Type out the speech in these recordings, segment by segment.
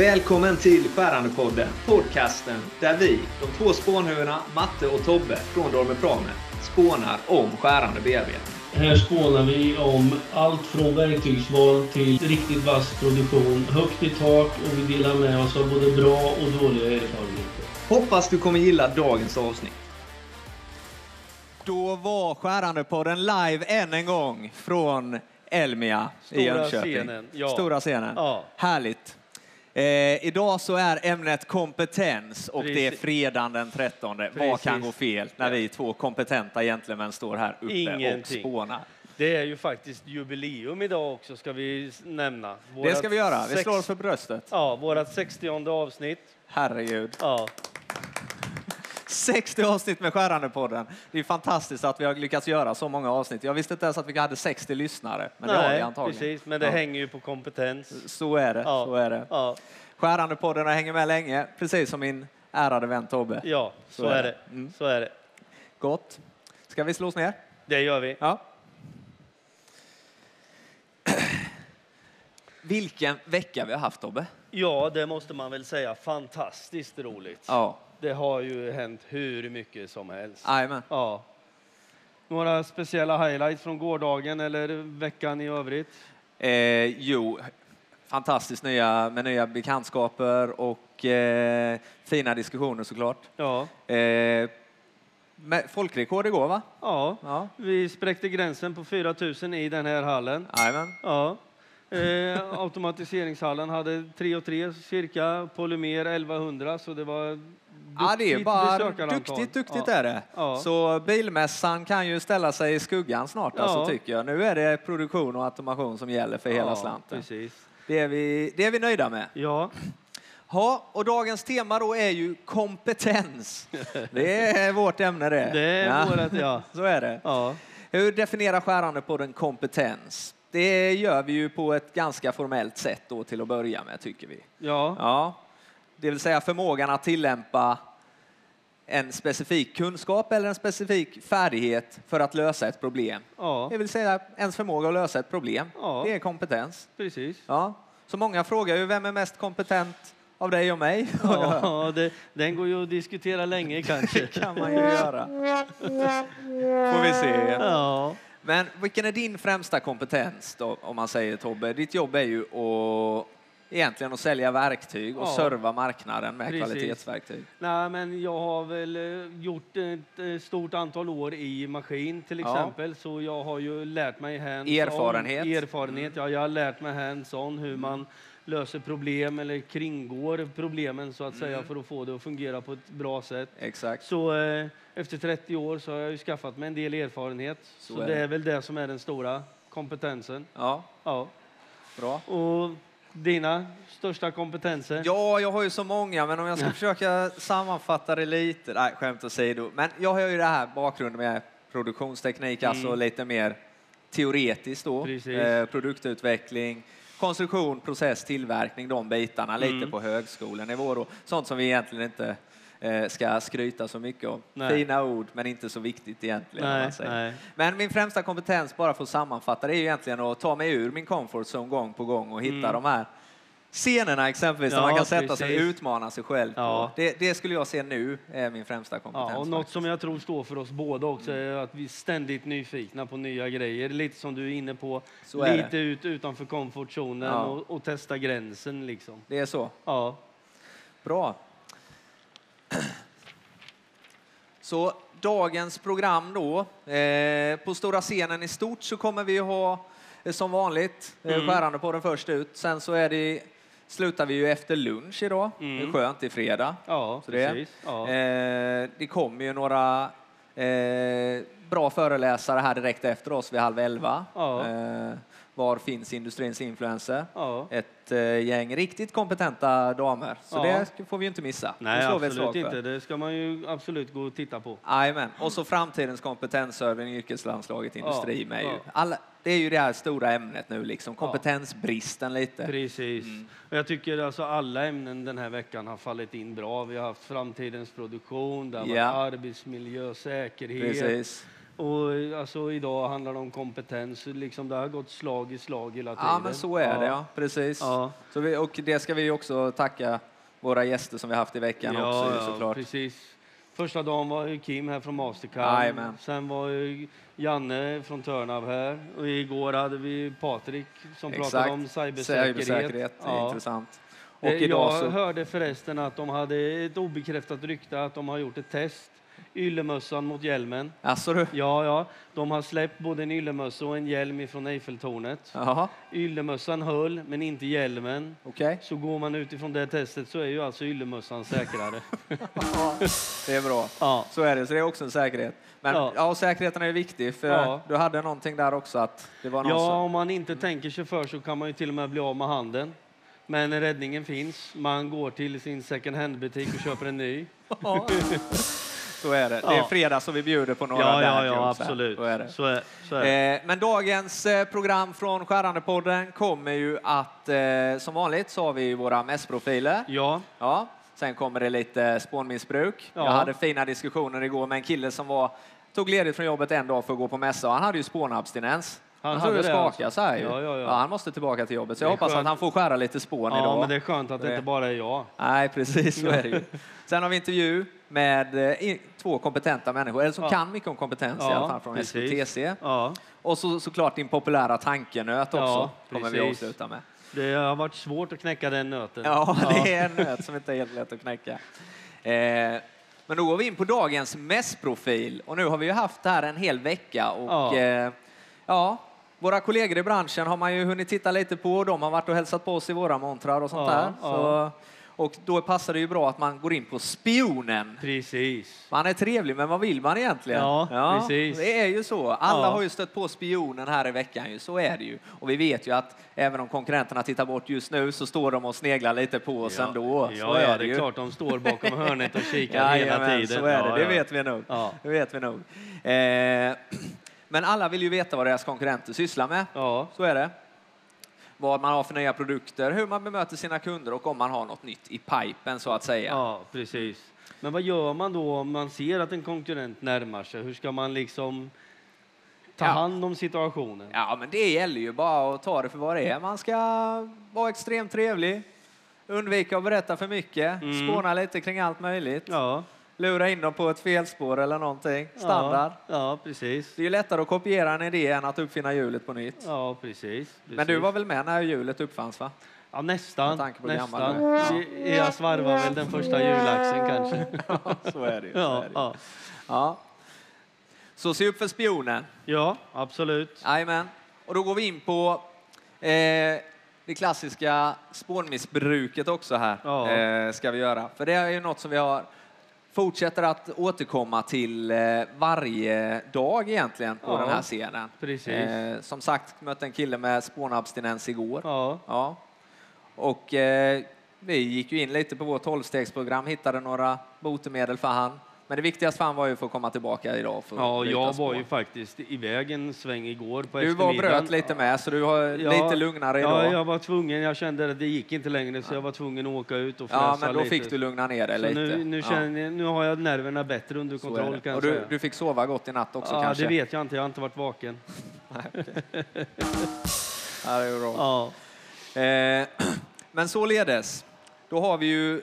Välkommen till Skärandepodden, podcasten där vi, de två spånhuvudena Matte och Tobbe från Dormer Prame, spånar om skärande bearbetning. Här spånar vi om allt från verktygsval till riktigt vass produktion, högt i tak och vi delar med oss av både bra och dåliga erfarenheter. Hoppas du kommer gilla dagens avsnitt. Då var Skärandepodden live än en gång från Elmia i Stora Jönköping. scenen, ja. Stora scenen. Ja. Härligt. Eh, idag så är ämnet kompetens och det är Precis. fredagen den 13. Vad Precis. kan gå fel när vi två kompetenta gentlemän står här uppe och Ingenting. spånar? Det är ju faktiskt jubileum idag också ska vi nämna. Det ska vi göra. Vi slår oss för bröstet. Ja, vårat 60 avsnitt. Herregud. Ja, 60 avsnitt med Skärandepodden. Det är fantastiskt att vi har lyckats göra så många avsnitt. Jag visste inte ens att vi hade 60 lyssnare, men det har vi nej, antagligen. precis. Men det Ja. hänger ju på kompetens. Så är det. Ja. Så är det. Ja, Skärandepodden har hängt med länge, precis som min ärade vän Tobbe. ja så, är det. Mm. Så är det. Gott. Ska vi slås ner? Det gör vi. Ja. Vilken vecka vi har haft Tobbe. Ja, det måste man väl säga. Fantastiskt roligt. Ja. Det har ju hänt hur mycket som helst. Jajamän. Ja. Några speciella highlights från gårdagen eller veckan i övrigt? Eh, jo, fantastiskt nya, med nya bekantskaper och eh, fina diskussioner såklart. Ja. Eh, folkrekord igår va? Ja. Ja. Vi spräckte gränsen på 4 000 i den här hallen. Jajamän. Ja. Eh, automatiseringshallen hade 3 och 3 cirka, Polymer 1100 så det var Ja, det är bara duktigt, duktigt ja. är det. Ja. Så bilmässan kan ju ställa sig i skuggan snart Ja. alltså, tycker jag. Nu är det produktion och automation som gäller för hela slanten. Precis. Det är, vi, det är vi nöjda med. Ja, Ja, och dagens tema då är ju kompetens. Det är vårt ämne det. det är ja. vårat ja. Så är det. ja. Hur definierar skärande på den kompetens? Det gör vi ju på ett ganska formellt sätt då till att börja med, tycker vi. Ja, Ja, det vill säga förmågan att tillämpa en specifik kunskap eller en specifik färdighet för att lösa ett problem. ja, Det vill säga ens förmåga att lösa ett problem. Ja. Det är kompetens. precis. Ja. Så många frågar ju vem är mest kompetent av dig och mig? Ja, det, den går ju att diskutera länge kanske. kan man ju göra. Får vi se. Ja. Men vilken är din främsta kompetens då, om man säger Tobbe? Ditt jobb är ju att egentligen att sälja verktyg och Ja. serva marknaden med Precis. kvalitetsverktyg. Nej, men jag har väl eh, gjort ett eh, stort antal år i maskin till Ja. exempel, så jag har ju lärt mig hands Erfarenhet. Mm. Erfarenhet, ja, jag har lärt mig hands-on hur man löser problem eller kringgår problemen så att Mm. säga för att få det att fungera på ett bra sätt. Exakt. Så eh, efter 30 år så har jag ju skaffat mig en del erfarenhet. Så Så, är det det. är väl det som är den stora kompetensen. Ja, Ja. bra. Och dina största kompetenser? Ja, jag har ju så många, men om jag ska försöka sammanfatta det lite. Nej, skämt åsido. Men jag har ju det här bakgrunden med produktionsteknik, alltså Mm. lite mer teoretiskt då. Eh, produktutveckling, konstruktion, process, tillverkning, de bitarna lite Mm. på högskolenivå då. Sånt som vi egentligen inte ska skryta så mycket om. Nej. Fina ord, men inte så viktigt egentligen. nej, nej. Men min främsta kompetens, bara för att sammanfatta, det är ju egentligen att ta mig ur min comfort zone gång på gång och hitta Mm. de här scenerna exempelvis, där Ja, man kan sätta sig och precis. utmana sig själv. Ja. Det, det skulle jag se nu är min främsta kompetens. Ja, och något faktiskt. som jag tror står för oss båda också är att vi är ständigt nyfikna på nya grejer. Lite som du är inne på, Så lite ut utanför komfortzonen Ja. och, och testa gränsen liksom. Det är så. Ja, Bra. Så dagens program då. Eh, på stora scenen i stort så kommer vi ha eh, som vanligt eh, Mm. skärande på den först ut. Sen så är det, slutar vi ju efter lunch idag. Det är Mm. skönt, det är fredag. ja Så det- precis. Ja. Eh, det kommer ju några eh, bra föreläsare här direkt efter oss vid halv elva. Ja. Eh, var finns industrins influencer? ja. Ett eh, gäng riktigt kompetenta damer. Så Ja. det får vi inte missa. Nej, absolut inte. Det ska man ju absolut gå och titta på. Jajamän. Och så framtidens kompetensserving, yrkeslandslaget, industri med ju. Alla, det är ju det här stora ämnet nu, liksom. kompetensbristen lite. Precis. Mm. Jag tycker alltså alla ämnen den här veckan har fallit in bra. Vi har haft framtidens produktion, det har varit Ja. arbetsmiljö, säkerhet Precis. Och alltså, idag handlar det om kompetens. Liksom, det har gått slag i slag hela tiden. Ja, men så är det, ja. Precis. Ja. Så vi, och det ska vi också tacka våra gäster som vi haft i veckan också ju, såklart. precis. Första dagen var Kim här från Mastercard. Sen var Janne från Törnav här. Och igår hade vi Patrik som pratade om cybersäkerhet. Cybersäkerhet, Ja. intressant. Och Eh, idag Jag så... hörde förresten att de hade ett obekräftat rykte att de har gjort ett test. Yllemössan mot hjälmen. Alltså du? Ja, ja. De har släppt både en yllemössa och en hjälm ifrån Eiffeltornet. Jaha, Yllemössan höll, men inte hjälmen. okej. Så går man utifrån det testet så är ju alltså yllemössan säkrare. Det är bra. ja. Så är det, så det är också en säkerhet. Men ja. Ja. säkerheten är viktig, för Ja. du hade någonting där också att det var någon ja, som... om man inte tänker sig för så kan man ju till och med bli av med handen. Men räddningen finns. Man går till sin second hand-butik och köper en ny. Så är det. Det är Ja. fredag så vi bjuder på några Ja, ja, ja, absolut. Så är det. Så är, så är. Eh, men dagens eh, program från Skärandepodden kommer ju att, eh, som vanligt så har vi våra mässprofiler. Ja, Ja. Sen kommer det lite spånmissbruk. Ja. Jag hade fina diskussioner igår med en kille som var, tog ledigt från jobbet en dag för att gå på mässa och han hade ju spånabstinens. Han Han det skaka alltså? så här. Ja, ja, ja. han måste tillbaka till jobbet. Så jag hoppas skönt. att han får skära lite spån ja idag. men det är skönt att det Det- inte bara är jag. Nej, precis så är det ju. Sen har vi intervju med eh, i- två kompetenta människor, eller som Ja. kan mycket om kompetens i Ja, alla fall från precis. SVTC. Ja, Och så, såklart din populära tankenöt också, kommer vi precis. avsluta med. det har varit svårt att knäcka den nöten. Ja, det är en nöt som inte är helt lätt att knäcka. Eh, men då går vi in på dagens mässprofil. Och nu har vi ju haft det här en hel vecka. Och, Ja. Eh, ja, våra kollegor i branschen har man ju hunnit titta lite på. De har varit och hälsat på oss i våra montrar och sånt där. Så, och då passar det ju bra att man går in på spionen. Precis. Man är trevlig, men vad vill man egentligen? Ja, precis. Det är ju så. Alla Ja. har ju stött på spionen här i veckan, ju. så är det ju. Och vi vet ju att även om konkurrenterna tittar bort just nu så står de och sneglar lite på oss ändå. Så ja, är ja, det, är ju. klart de står bakom hörnet och kikar hela Jajamän, tiden. Så är det, Ja, det ja. vet vi nog. Ja. Det vet vi nog. Eh, men alla vill ju veta vad deras konkurrenter sysslar med. Ja, Så är det. Vad man har för nya produkter, hur man bemöter sina kunder och om man har något nytt i pipen så att säga. ja, precis. Men vad gör man då om man ser att en konkurrent närmar sig? Hur ska man liksom ta Ja. hand om situationen? Ja, men det gäller ju bara att ta det för vad det är. Man ska vara extremt trevlig, undvika att berätta för mycket, Mm. spåna lite kring allt möjligt, Ja, lura in dem på ett felspår eller någonting. Standard. Ja, ja precis. Det är ju lättare att kopiera en idé än att uppfinna hjulet på nytt. Ja, precis. Men precis. du var väl med när hjulet uppfanns va? Ja, nästan. Nästan. Ja. Jag svarvar väl den första julaxen kanske. så är det ju. Ja, ja. ja. Så se upp för spionen. ja absolut. Jajamän. Och då går vi in på eh, det klassiska spånmissbruket också här. Ja. Eh, ska vi göra. För det är ju något som vi har fortsätter att återkomma till eh, varje dag egentligen på Ja. den här scenen. Precis. Eh, som sagt, mötte en kille med spånabstinens igår. Ja, Ja. Och eh, vi gick ju in lite på vårt tolvstegsprogram, hittade några botemedel för han. Men det viktigaste för han var ju för att komma tillbaka idag. För ja jag var spår. ju faktiskt iväg en sväng igår på Du var bröt lite med, så du har Ja, lite lugnare Ja, idag. jag var tvungen. Jag kände att det gick inte längre så jag var tvungen att åka ut och Ja, men då lite. fick du lugna ner dig så lite. nu, nu, Ja, känner, jag- nu har jag nerverna bättre under så kontroll kan Och du, du fick sova gott i natt också ja, kanske? det vet jag inte. Jag har inte varit vaken. Ja, det är bra. Ja, Eh, men således, då har vi ju...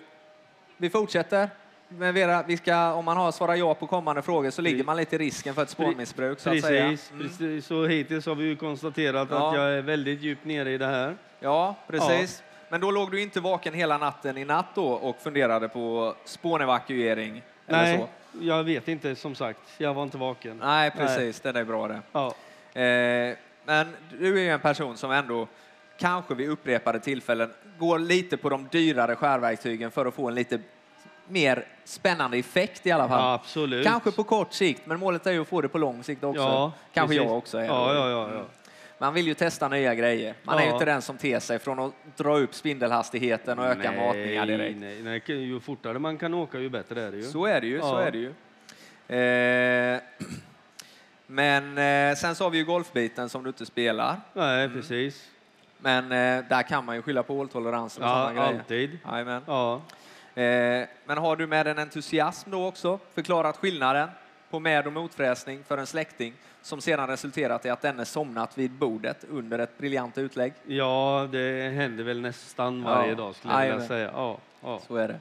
Vi fortsätter. Med Vera, vi ska, om man har svarar ja på kommande frågor så ligger man lite i risken för ett spårmissbruk. Så precis, Mm. precis. Så hittills har vi ju konstaterat Ja. att jag är väldigt djupt nere i det här. Ja, precis. Men då låg du inte vaken hela natten i natt då och funderade på spånevakuering? Eller Nej, så? jag vet inte som sagt. Jag var inte vaken. Nej, precis. Det är bra det. Ja, Eh, men du är ju en person som ändå kanske vid upprepade tillfällen går lite på de dyrare skärverktygen för att få en lite mer spännande effekt i alla fall. ja, absolut. Kanske på kort sikt, men målet är ju att få det på lång sikt också. Ja, Kanske precis. jag också är. Ja, ja, ja. ja. Man vill ju testa nya grejer. Man är ju Ja. inte den som ter sig från att dra upp spindelhastigheten och öka matningar direkt. Nej, nej, ju fortare man kan åka ju bättre är det ju. Så är det ju, så Ja. är det ju. Eh, men eh, sen så har vi ju golfbiten som du inte spelar. Nej, precis. Men eh, där kan man ju skylla på håltoleransen och Ja, sådana grejer. alltid. Ja. Eh, men har du med en entusiasm då också förklarat skillnaden? på med och motfräsning för en släkting som sedan resulterat i att denne somnat vid bordet under ett briljant utlägg. Ja, det händer väl nästan varje Ja. dag skulle jag vilja säga. Ja, ja. Så är det.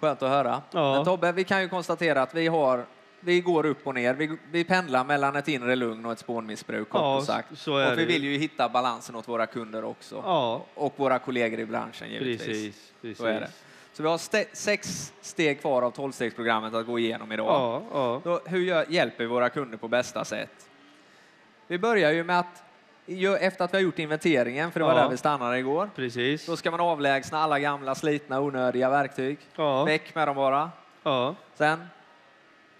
Skönt att höra. Ja. Men Tobbe, vi kan ju konstatera att vi har vi går upp och ner. Vi, vi pendlar mellan ett inre lugn och ett spånmissbruk, Ja, och sagt. och vi vill ju hitta balansen åt våra kunder också. ja Och våra kollegor i branschen, givetvis. precis. precis. Så är det. Så vi har ste- sex steg kvar av tolvstegsprogrammet att gå igenom idag. Ja, ja. Då, hur gör, hjälper vi våra kunder på bästa sätt? Vi börjar ju med att, efter att vi har gjort inventeringen, för det var Ja. där vi stannade igår, Precis. då ska man avlägsna alla gamla, slitna, onödiga verktyg. Ja, Väck med dem bara. ja, Sen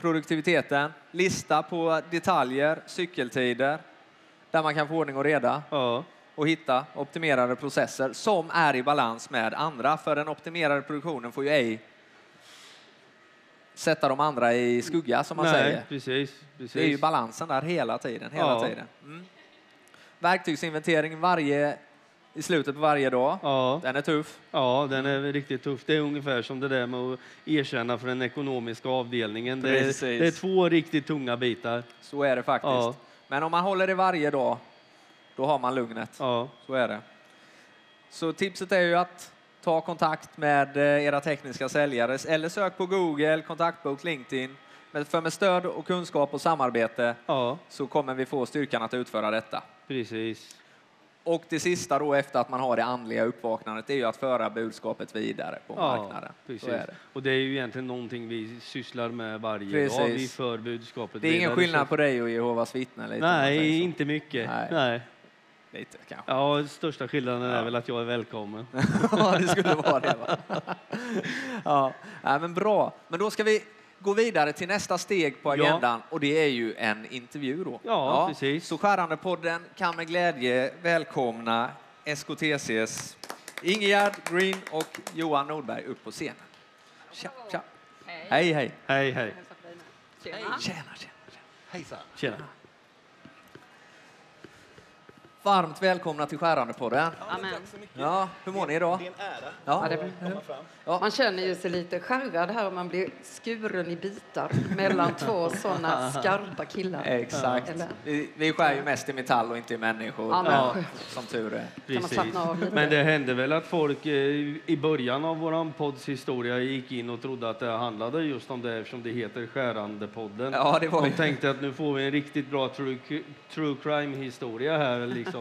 produktiviteten, lista på detaljer, cykeltider, där man kan få ordning och reda ja, och hitta optimerade processer som är i balans med andra. För den optimerade produktionen får ju ej sätta de andra i skugga, som man Nej, säger. precis. precis. Det är ju balansen där hela tiden. Hela Ja. tiden. Mm. Verktygsinventering varje, i slutet på varje dag. Ja, Den är tuff. ja, den är riktigt tuff. Det är ungefär som det där med att erkänna för den ekonomiska avdelningen. Det är, det är två riktigt tunga bitar. Så är det faktiskt. Ja. Men om man håller det varje dag, då har man lugnet. Ja, Så är det. Så tipset är ju att ta kontakt med eh, era tekniska säljare eller sök på Google, kontaktbok, LinkedIn. Men för med stöd och kunskap och samarbete ja, så kommer vi få styrkan att utföra detta. precis. Och det sista då efter att man har det andliga uppvaknandet är ju att föra budskapet vidare på Ja, marknaden. precis. Det. Och det är ju egentligen någonting vi sysslar med varje Precis. dag. Vi för budskapet Det är ingen skillnad på dig och Jehovas vittnen? Nej, inte mycket. Nej. Nej. Lite kanske. Ja, största skillnaden är Ja. väl att jag är välkommen. Ja, det skulle vara det. Va? Ja, nej, men bra. Men då ska vi gå vidare till nästa steg på Ja. agendan och det är ju en intervju då. Ja, precis. Så Skärandepodden kan med glädje välkomna SKTCs Ingegärd Green och Johan Nordberg upp på scenen. Tja, tja. Hej. Hej, hej. Hej, hej. Tjena, tjena. tjena. Hejsan. Tjena. Varmt välkomna till Skärandepodden. Amen. Ja, hur mår ni idag? Det är en ära Ja. Ja, det att komma fram. Man känner ju sig lite skärrad här om man blir skuren i bitar mellan två sådana skarpa killar. Exakt. Eller? Vi, vi skär ju mest i metall och inte i människor. Ja, men. Som tur är. Man Precis. slappna av lite? Men det hände väl att folk eh, i början av våran podds historia gick in och trodde att det handlade just om det eftersom det heter Skärandepodden. Ja, det var De ju... tänkte att nu får vi en riktigt bra true, true crime historia här liksom.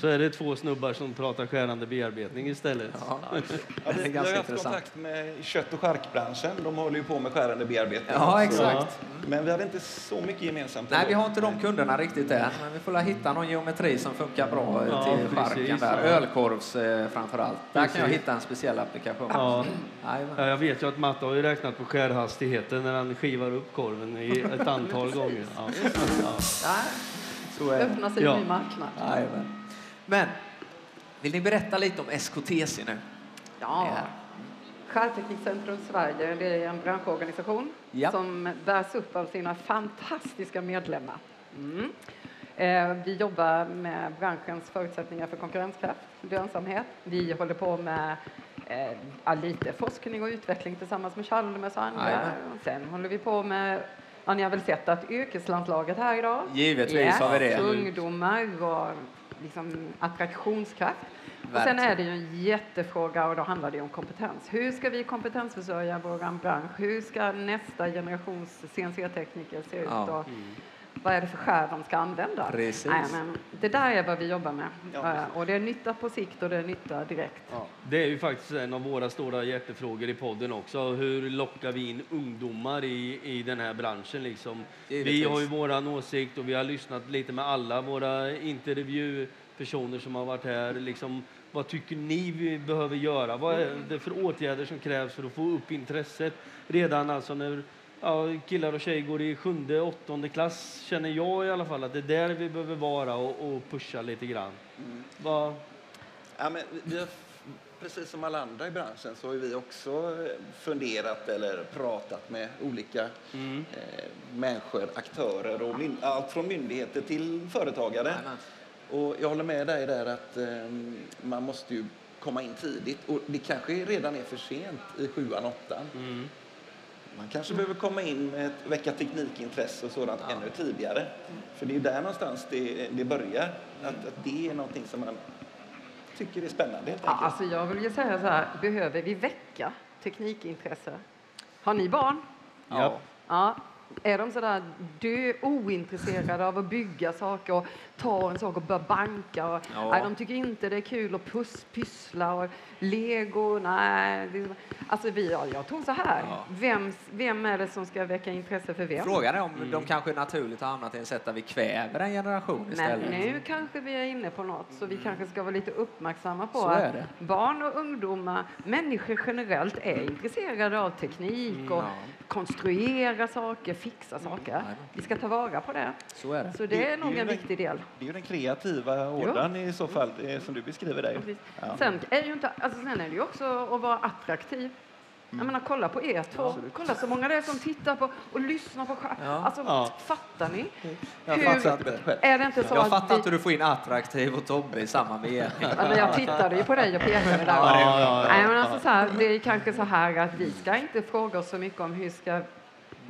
Så är det två snubbar som pratar skärande bearbetning istället. Ja, Ja, det är ganska har haft intressant. kontakt med kött och charkbranschen. De håller ju på med skärande bearbetning. Ja, exakt. Men vi hade inte så mycket gemensamt. Nej, ändå. vi har inte de kunderna riktigt än, men vi får la hitta någon geometri som funkar bra Ja, till precis. charken där. Ölkorvs eh, framför allt. Där kan jag Precis. hitta en speciell applikation. Ja. Ja, jag vet ju att Matte har ju räknat på skärhastigheten när han skivar upp korven i ett antal gånger. Ja. Så är det. Öppna sig Ja. en ny marknad. Jajamän. Men, vill ni berätta lite om SKTC nu? Ja. Skärteknikcentrum Sverige det är en branschorganisation Ja. som bärs upp av sina fantastiska medlemmar. Mm. Eh, vi jobbar med branschens förutsättningar för konkurrenskraft, lönsamhet. Vi håller på med eh, lite forskning och utveckling tillsammans med Chalmers och andra. Sen håller vi på med Ja, ni har väl sett att yrkeslandslaget här idag? Givetvis har vi det. Ungdomar och liksom attraktionskraft. Och sen är det ju en jättefråga och då handlar det om kompetens. Hur ska vi kompetensförsörja vår bransch? Hur ska nästa generations CNC-tekniker se ut? Ja. Och vad är det för skär de ska använda? Precis. Nej, men det där är vad vi jobbar med. Ja. Eh, och det är nytta på sikt och det är nytta direkt. Ja, det är ju faktiskt en av våra stora hjärtefrågor i podden också. Hur lockar vi in ungdomar i, i den här branschen? Liksom? Vi har ju våran åsikt och vi har lyssnat lite med alla våra intervjupersoner som har varit här. Liksom, vad tycker ni vi behöver göra? Vad är det för åtgärder som krävs för att få upp intresset? Redan alltså när ja, killar och tjejer går i sjunde, åttonde klass känner jag i alla fall att det är där vi behöver vara och, och pusha lite grann. Vad, Ja, men vi har, precis som alla andra i branschen så har vi också eh, funderat eller pratat med olika mm. eh, människor, aktörer och myn- allt från myndigheter till företagare. Och jag håller med dig där att eh, man måste ju komma in tidigt och det kanske redan är för sent i sjuan, åttan. Man kanske behöver komma in med ett väcka teknikintresse och sådant ännu tidigare. För det är ju där någonstans det, det börjar. Att, att det är någonting som man tycker är spännande helt Ja, enkelt. alltså jag vill ju säga så här, behöver vi väcka teknikintresse? Har ni barn? Ja. Ja. Är de sådär dö ointresserade av att bygga saker och ta en sak och börja banka? Och, Ja. nej, de tycker inte det är kul att puss, pyssla och lego. Nej, det, alltså vi, ja, jag tror så här. Ja. Vem, vem är det som ska väcka intresse för vem? Frågan är om de kanske naturligt har hamnat i en sätt där vi kväver en generation Men istället. nu kanske vi är inne på något, så vi kanske ska vara lite uppmärksamma på att barn och ungdomar, människor generellt, är intresserade av teknik och Ja. konstruera saker, fixa saker. Nej. Vi ska ta vara på det. Så är det. Så det är nog en den- viktig del. Det är ju den kreativa ådran i så fall, som du beskriver. Precis. Ja. Sen, är det ju inte, alltså, sen är det ju också att vara attraktiv. Jag menar, kolla på er två. Kolla så många det är som tittar på och lyssnar på. Ja. Alltså, Ja. fattar ni? Jag Hur- fattar inte. själv. Är det inte så Jag att fattar vi... inte hur du får in attraktiv och Tobbe i samma mening. Ja, men jag tittade ju på dig och pekade där. Ja, ja, ja. Nej, men alltså så här, det är kanske så här att vi ska inte fråga oss så mycket om hur ska,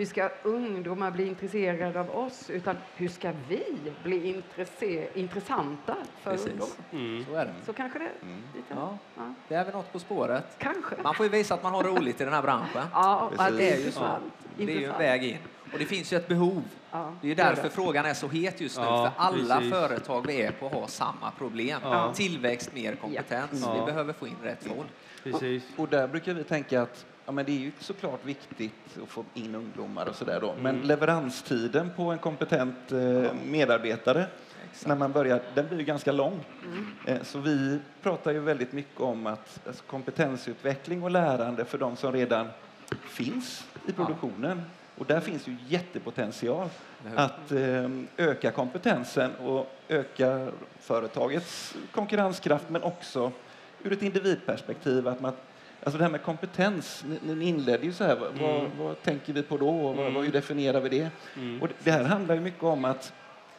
hur ska ungdomar bli intresserade av oss, utan hur ska vi bli intresse, intressanta för Precis. ungdomar? Mm. Så är det. Så kanske det är lite... Ja, Ja. det är väl något på spåret. Kanske. Man får ju visa att man har roligt i den här branschen. Ja, ja, det Precis. är ju så. Det är ju en väg in. Och det finns ju ett behov. Ja, Det är ju är därför det. frågan är så het just nu. Ja, för alla precis. företag vi är på har samma problem. Ja. Tillväxt, mer kompetens. Ja. Vi behöver få in rätt folk. Precis. Och där brukar vi tänka att ja, men det är ju såklart viktigt att få in ungdomar och sådär då. Men leveranstiden på en kompetent eh, medarbetare när man börjar, den blir ganska lång. Eh, så vi pratar ju väldigt mycket om att alltså, kompetensutveckling och lärande för de som redan finns i produktionen. Och där finns ju jättepotential att eh, öka kompetensen och öka företagets konkurrenskraft men också ur ett individperspektiv att man Alltså det här med kompetens, ni, ni inledde ju så här, vad, vad, vad tänker vi på då och vad, vad, hur definierar vi det? Mm. Och det, det här handlar ju mycket om att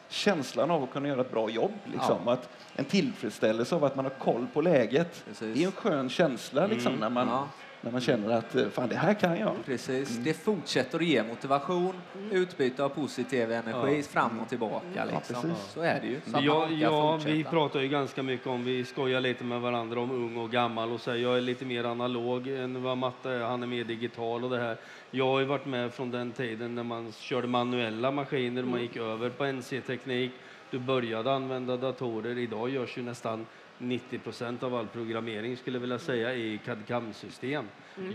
känslan av att kunna göra ett bra jobb, liksom, Ja. att en tillfredsställelse av att man har koll på läget. Precis. Det är en skön känsla liksom, när, man, Ja. När man känner att eh, fan, det här kan jag. Precis. Det fortsätter att ge motivation, utbyte av positiv energi fram och tillbaka. Liksom. precis. Så är det ju. Så Ja, ja, vi pratar ju ganska mycket om, vi skojar lite med varandra om ung och gammal och säger jag är lite mer analog än vad Matte är, han är mer digital och det här. Jag har ju varit med från den tiden när man körde manuella maskiner, man gick över på NC-teknik, du började använda datorer. Idag görs ju nästan 90 procent av all programmering skulle jag vilja säga i CAD-CAM-system.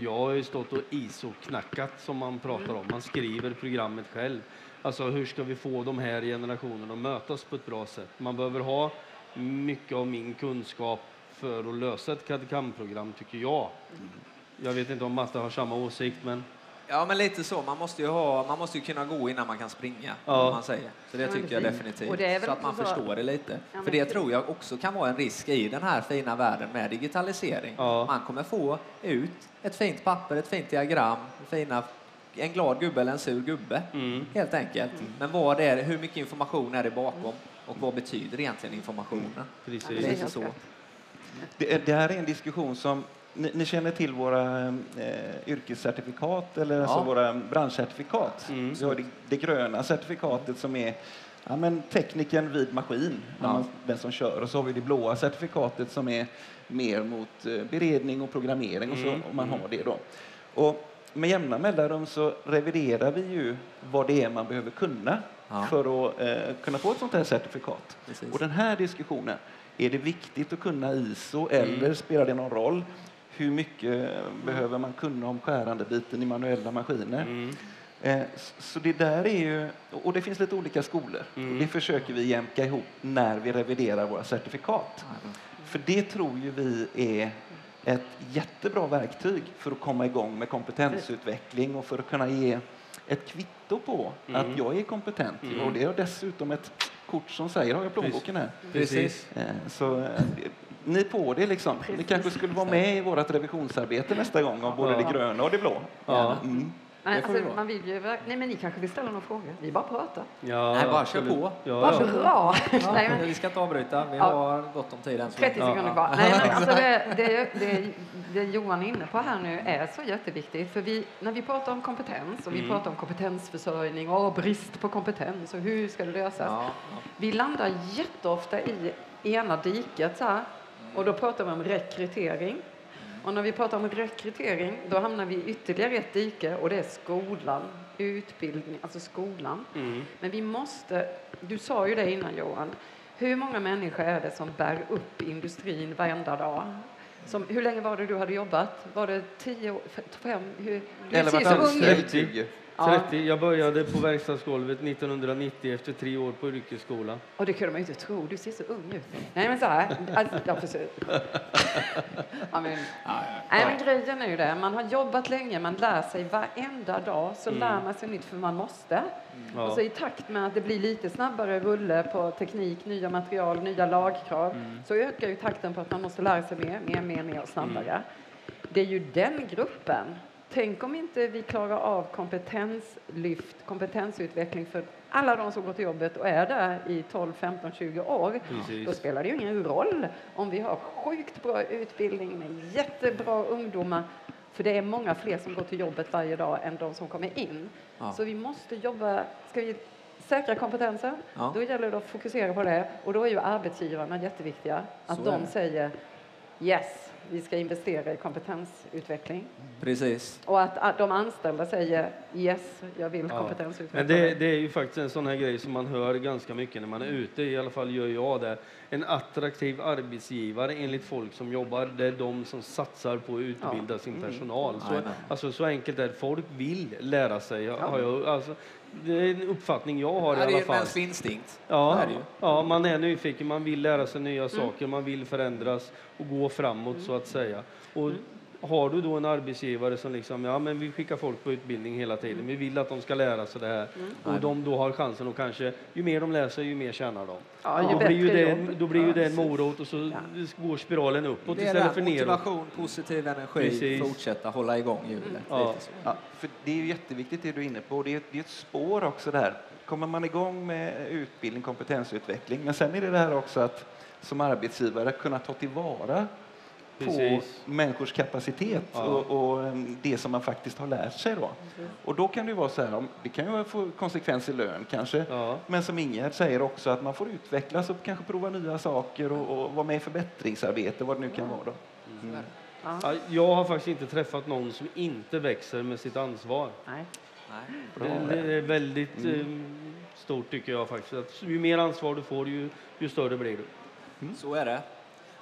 Jag har ju stått och ISO-knackat som man pratar om. Man skriver programmet själv. Alltså hur ska vi få de här generationerna att mötas på ett bra sätt? Man behöver ha mycket av min kunskap för att lösa ett CAD-CAM-program tycker jag. Jag vet inte om Matte har samma åsikt men Ja, men lite så. Man måste ju, ha, man måste ju kunna gå innan man kan springa, Ja. om man säger. Så det tycker jag precis. definitivt. Och det är väl så att man så- förstår det lite. Ja, För det tror jag också kan vara en risk i den här fina världen med digitalisering. Ja. Man kommer få ut ett fint papper, ett fint diagram, fina, en glad gubbe eller en sur gubbe, Mm. helt enkelt. Men vad är det, hur mycket information är det bakom och vad betyder egentligen informationen? Det är precis. Helt så. Det, det här är en diskussion som ni, ni känner till våra eh, yrkescertifikat eller alltså Ja. våra branschcertifikat. Mm. Vi har det, det gröna certifikatet som är ja, men tekniken vid maskin, när Ja. man, den som kör. Och så har vi det blåa certifikatet som är mer mot eh, beredning och programmering och så, Mm. om man har det då. Och med jämna mellanrum så reviderar vi ju vad det är man behöver kunna Ja. för att eh, kunna få ett sånt här certifikat. Precis. Och den här diskussionen, är det viktigt att kunna ISO Mm. eller spelar det någon roll? Hur mycket behöver man kunna om skärandebiten i manuella maskiner? Mm. Eh, Så det där är ju, och det finns lite olika skolor. Mm. Det försöker vi jämka ihop när vi reviderar våra certifikat. För det tror ju vi är ett jättebra verktyg för att komma igång med kompetensutveckling och för att kunna ge ett kvitto på Mm. att jag är kompetent. Mm. Och det är dessutom ett kort som säger, har jag plånboken här? Precis. Eh, Så eh, ni är på det liksom. Ni kanske skulle vara med i vårt revisionsarbete nästa gång av både Ja. det gröna och det blå. Ja. Mm. Nej, alltså, man vill ju, nej, men ni kanske vill ställa någon fråga? Vi bara pratar. Ja, Nej, bara kör på. Ja, ja. bra! Ja, nej, men, vi ska inte avbryta. Vi Ja. har gott om tid än så 30 länge. sekunder kvar. ja. Nej, men alltså det, det, det, det Johan är inne på här nu är så jätteviktigt. För vi, när vi pratar om kompetens och vi Mm. pratar om kompetensförsörjning och brist på kompetens och hur ska det lösas? Ja, ja. Vi landar jätteofta i ena diket så här, och då pratar vi om rekrytering. Och när vi pratar om rekrytering, då hamnar vi i ytterligare ett dike och det är skolan, utbildning, alltså skolan. Mm. Men vi måste, du sa ju det innan Johan, hur många människor är det som bär upp industrin varenda dag? Som, hur länge var det du hade jobbat? Var det tio år? Fem? Hur, du Eller ser så ung ut. 30. Ja, 30. Jag började på verkstadsgolvet 1990 efter tre år på yrkesskola. och det kunde man ju inte tro. Du ser så ung ut. Nej, men så här. Alltså, jag försöker. Ja, men, nej, men grejen är ju det. Man har jobbat länge, man lär sig varenda dag. Så Mm. lär man sig nytt för man måste. Ja. Och så i takt med att det blir lite snabbare rulle på teknik, nya material, nya lagkrav, Mm. så ökar ju takten på att man måste lära sig mer, mer, mer, mer och snabbare. Mm. Det är ju den gruppen. Tänk om inte vi klarar av kompetenslyft, kompetensutveckling för alla de som går till jobbet och är där i 12, 15, 20 år. Då Precis. spelar det ju ingen roll om vi har sjukt bra utbildning med jättebra ungdomar. För det är många fler som går till jobbet varje dag än de som kommer in. Ja. Så vi måste jobba, ska vi säkra kompetensen, Ja. då gäller det att fokusera på det. Och då är ju arbetsgivarna jätteviktiga. Att Så de säger yes, vi ska investera i kompetensutveckling. Precis. Och att de anställda säger yes, jag vill Ja. kompetensutveckla Men det, det är ju faktiskt en sån här grej som man hör ganska mycket när man är ute, i alla fall gör jag det. En attraktiv arbetsgivare enligt folk som jobbar, det är de som satsar på att utbilda sin personal. Så, alltså, så enkelt är det. Folk vill lära sig. Har jag, alltså, det är en uppfattning jag har i det är alla en fall. mänsklig instinkt. Ja, är ja, man är nyfiken, man vill lära sig nya saker, man vill förändras och gå framåt så att säga. Och har du då en arbetsgivare som liksom, ja men vi skickar folk på utbildning hela tiden, vi vill att de ska lära sig det här och de då har chansen och kanske, ju mer de läser ju mer tjänar de. Ja, ju då, blir ju bättre det, en- då blir ju det en morot och så går spiralen uppåt istället för neråt. Motivation, positiv energi, Precis. fortsätta hålla igång hjulet. Ja. Ja, för det är ju jätteviktigt det du är inne på. Det är, det är ett spår också där. Kommer man igång med utbildning, kompetensutveckling, men sen är det det här också att som arbetsgivare kunna ta tillvara på Precis. människors kapacitet Ja. och, och em, det som man faktiskt har lärt sig då. Och då kan det ju vara så här, om- det kan ju få konsekvens i lön kanske, Ja. men som Ingegerd säger också att man får utvecklas och kanske prova nya saker och, och vara med i förbättringsarbete, vad det nu kan vara då. Ja, jag har faktiskt inte träffat någon som inte växer med sitt ansvar. Nej. Nej. Det, det är väldigt eh, stort tycker jag faktiskt. Att ju mer ansvar du får, ju, ju större blir du. Så är det.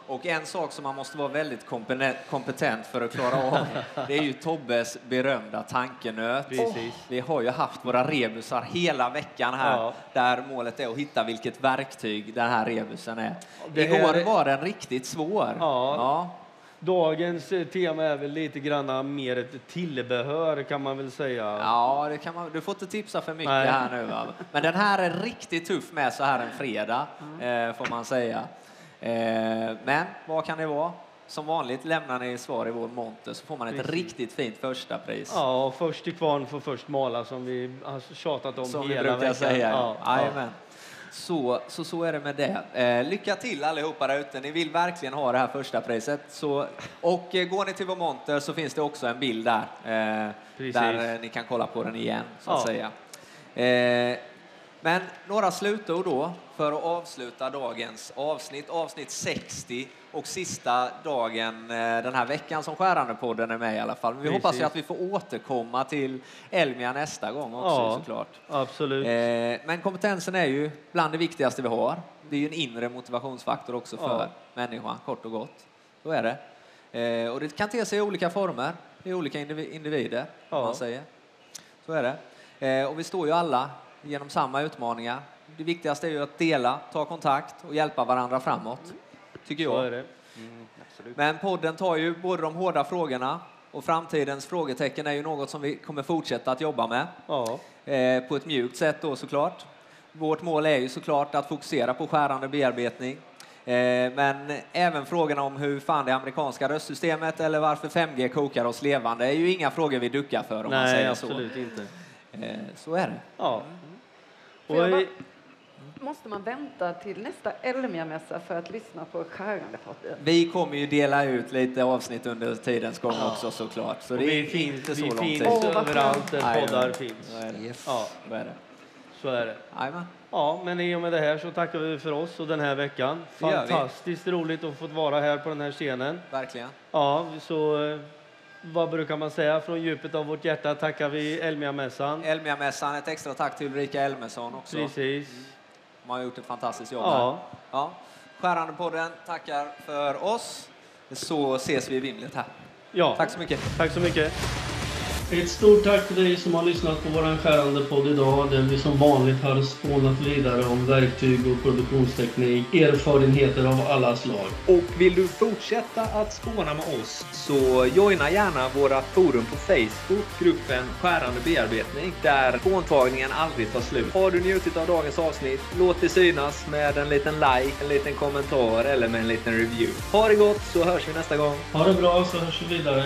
Och en sak som man måste vara väldigt kompetent för att klara av, det är ju Tobbes berömda tankenöt. Precis. Vi har ju haft våra rebusar hela veckan här, Ja. där målet är att hitta vilket verktyg den här rebusen är. Det Igår här är- var den riktigt svår. Ja. ja. Dagens eh, tema är väl lite grann mer ett tillbehör kan man väl säga. Ja, det kan man, du får inte tipsa för mycket Nej. här nu. Va? Men den här är riktigt tuff med så här en fredag, eh, får man säga. Eh, men vad kan det vara? Som vanligt lämnar ni svar i vår monter så får man ett Precis. riktigt fint första pris. Ja, och först till kvarn får först mala som vi har tjatat om Som vi hela brukar veckan. säga. Ja, Ja. Så, så, så är det med det. Eh, lycka till allihopa där ute. Ni vill verkligen ha det här första priset. Så, och eh, går ni till vår monter så finns det också en bild där. Eh, där eh, ni kan kolla på den igen, så att Ja. säga. Men några slutord då för att avsluta dagens avsnitt, avsnitt 60 och sista dagen eh, den här veckan som Skärandepodden är med i alla fall. Men vi Precis. hoppas ju att vi får återkomma till Elmia nästa gång också Ja. såklart. Absolut. Eh, men kompetensen är ju bland det viktigaste vi har. Det är ju en inre motivationsfaktor också för Ja. människan, kort och gott. Så är det. Eh, och det kan te sig i olika former, i olika indivi- individer, Ja. man säger. Så är det. Och vi står ju alla genom samma utmaningar. Det viktigaste är ju att dela, ta kontakt och hjälpa varandra framåt, tycker jag. är det. Men podden tar ju både de hårda frågorna och framtidens frågetecken är ju något som vi kommer fortsätta att jobba med Ja. eh, på ett mjukt sätt då såklart. Vårt mål är ju såklart att fokusera på skärande bearbetning, Eh, men även frågorna om hur fan det amerikanska röstsystemet eller varför 5G kokar oss levande är ju inga frågor vi duckar för om man Nej, säger absolut så. inte. Eh, så är det. Ja. Bara- Måste man vänta till nästa Elmia-mässa för att lyssna på Skärandepodden? Vi kommer ju dela ut lite avsnitt under tidens gång Ja. också såklart. Så och det vi är finns, inte så vi finns överallt där poddar finns. Så är det. Ja, Så är det. så är det. Ja, men i och med det här så tackar vi för oss och den här veckan. Fantastiskt roligt att få vara här på den här scenen. Verkligen. Ja, så eh, vad brukar man säga? Från djupet av vårt hjärta tackar vi Elmia-mässan. Elmia-mässan, ett extra tack till Ulrika Elmesson också. Precis. De har gjort ett fantastiskt jobb Ja. här. Ja. Skärandepodden tackar för oss. Så ses vi i vimlet här. Ja, Tack så mycket. tack så mycket. Ett stort tack till dig som har lyssnat på vår skärande podd idag där vi som vanligt har spånat vidare om verktyg och produktionsteknik, erfarenheter av alla slag. Och vill du fortsätta att spåna med oss så joina gärna våra forum på Facebook, gruppen Skärande bearbetning, där spåntagningen aldrig tar slut. Har du njutit av dagens avsnitt, låt det synas med en liten like, en liten kommentar eller med en liten review. Ha det gott så hörs vi nästa gång. Ha det bra så hörs vi vidare.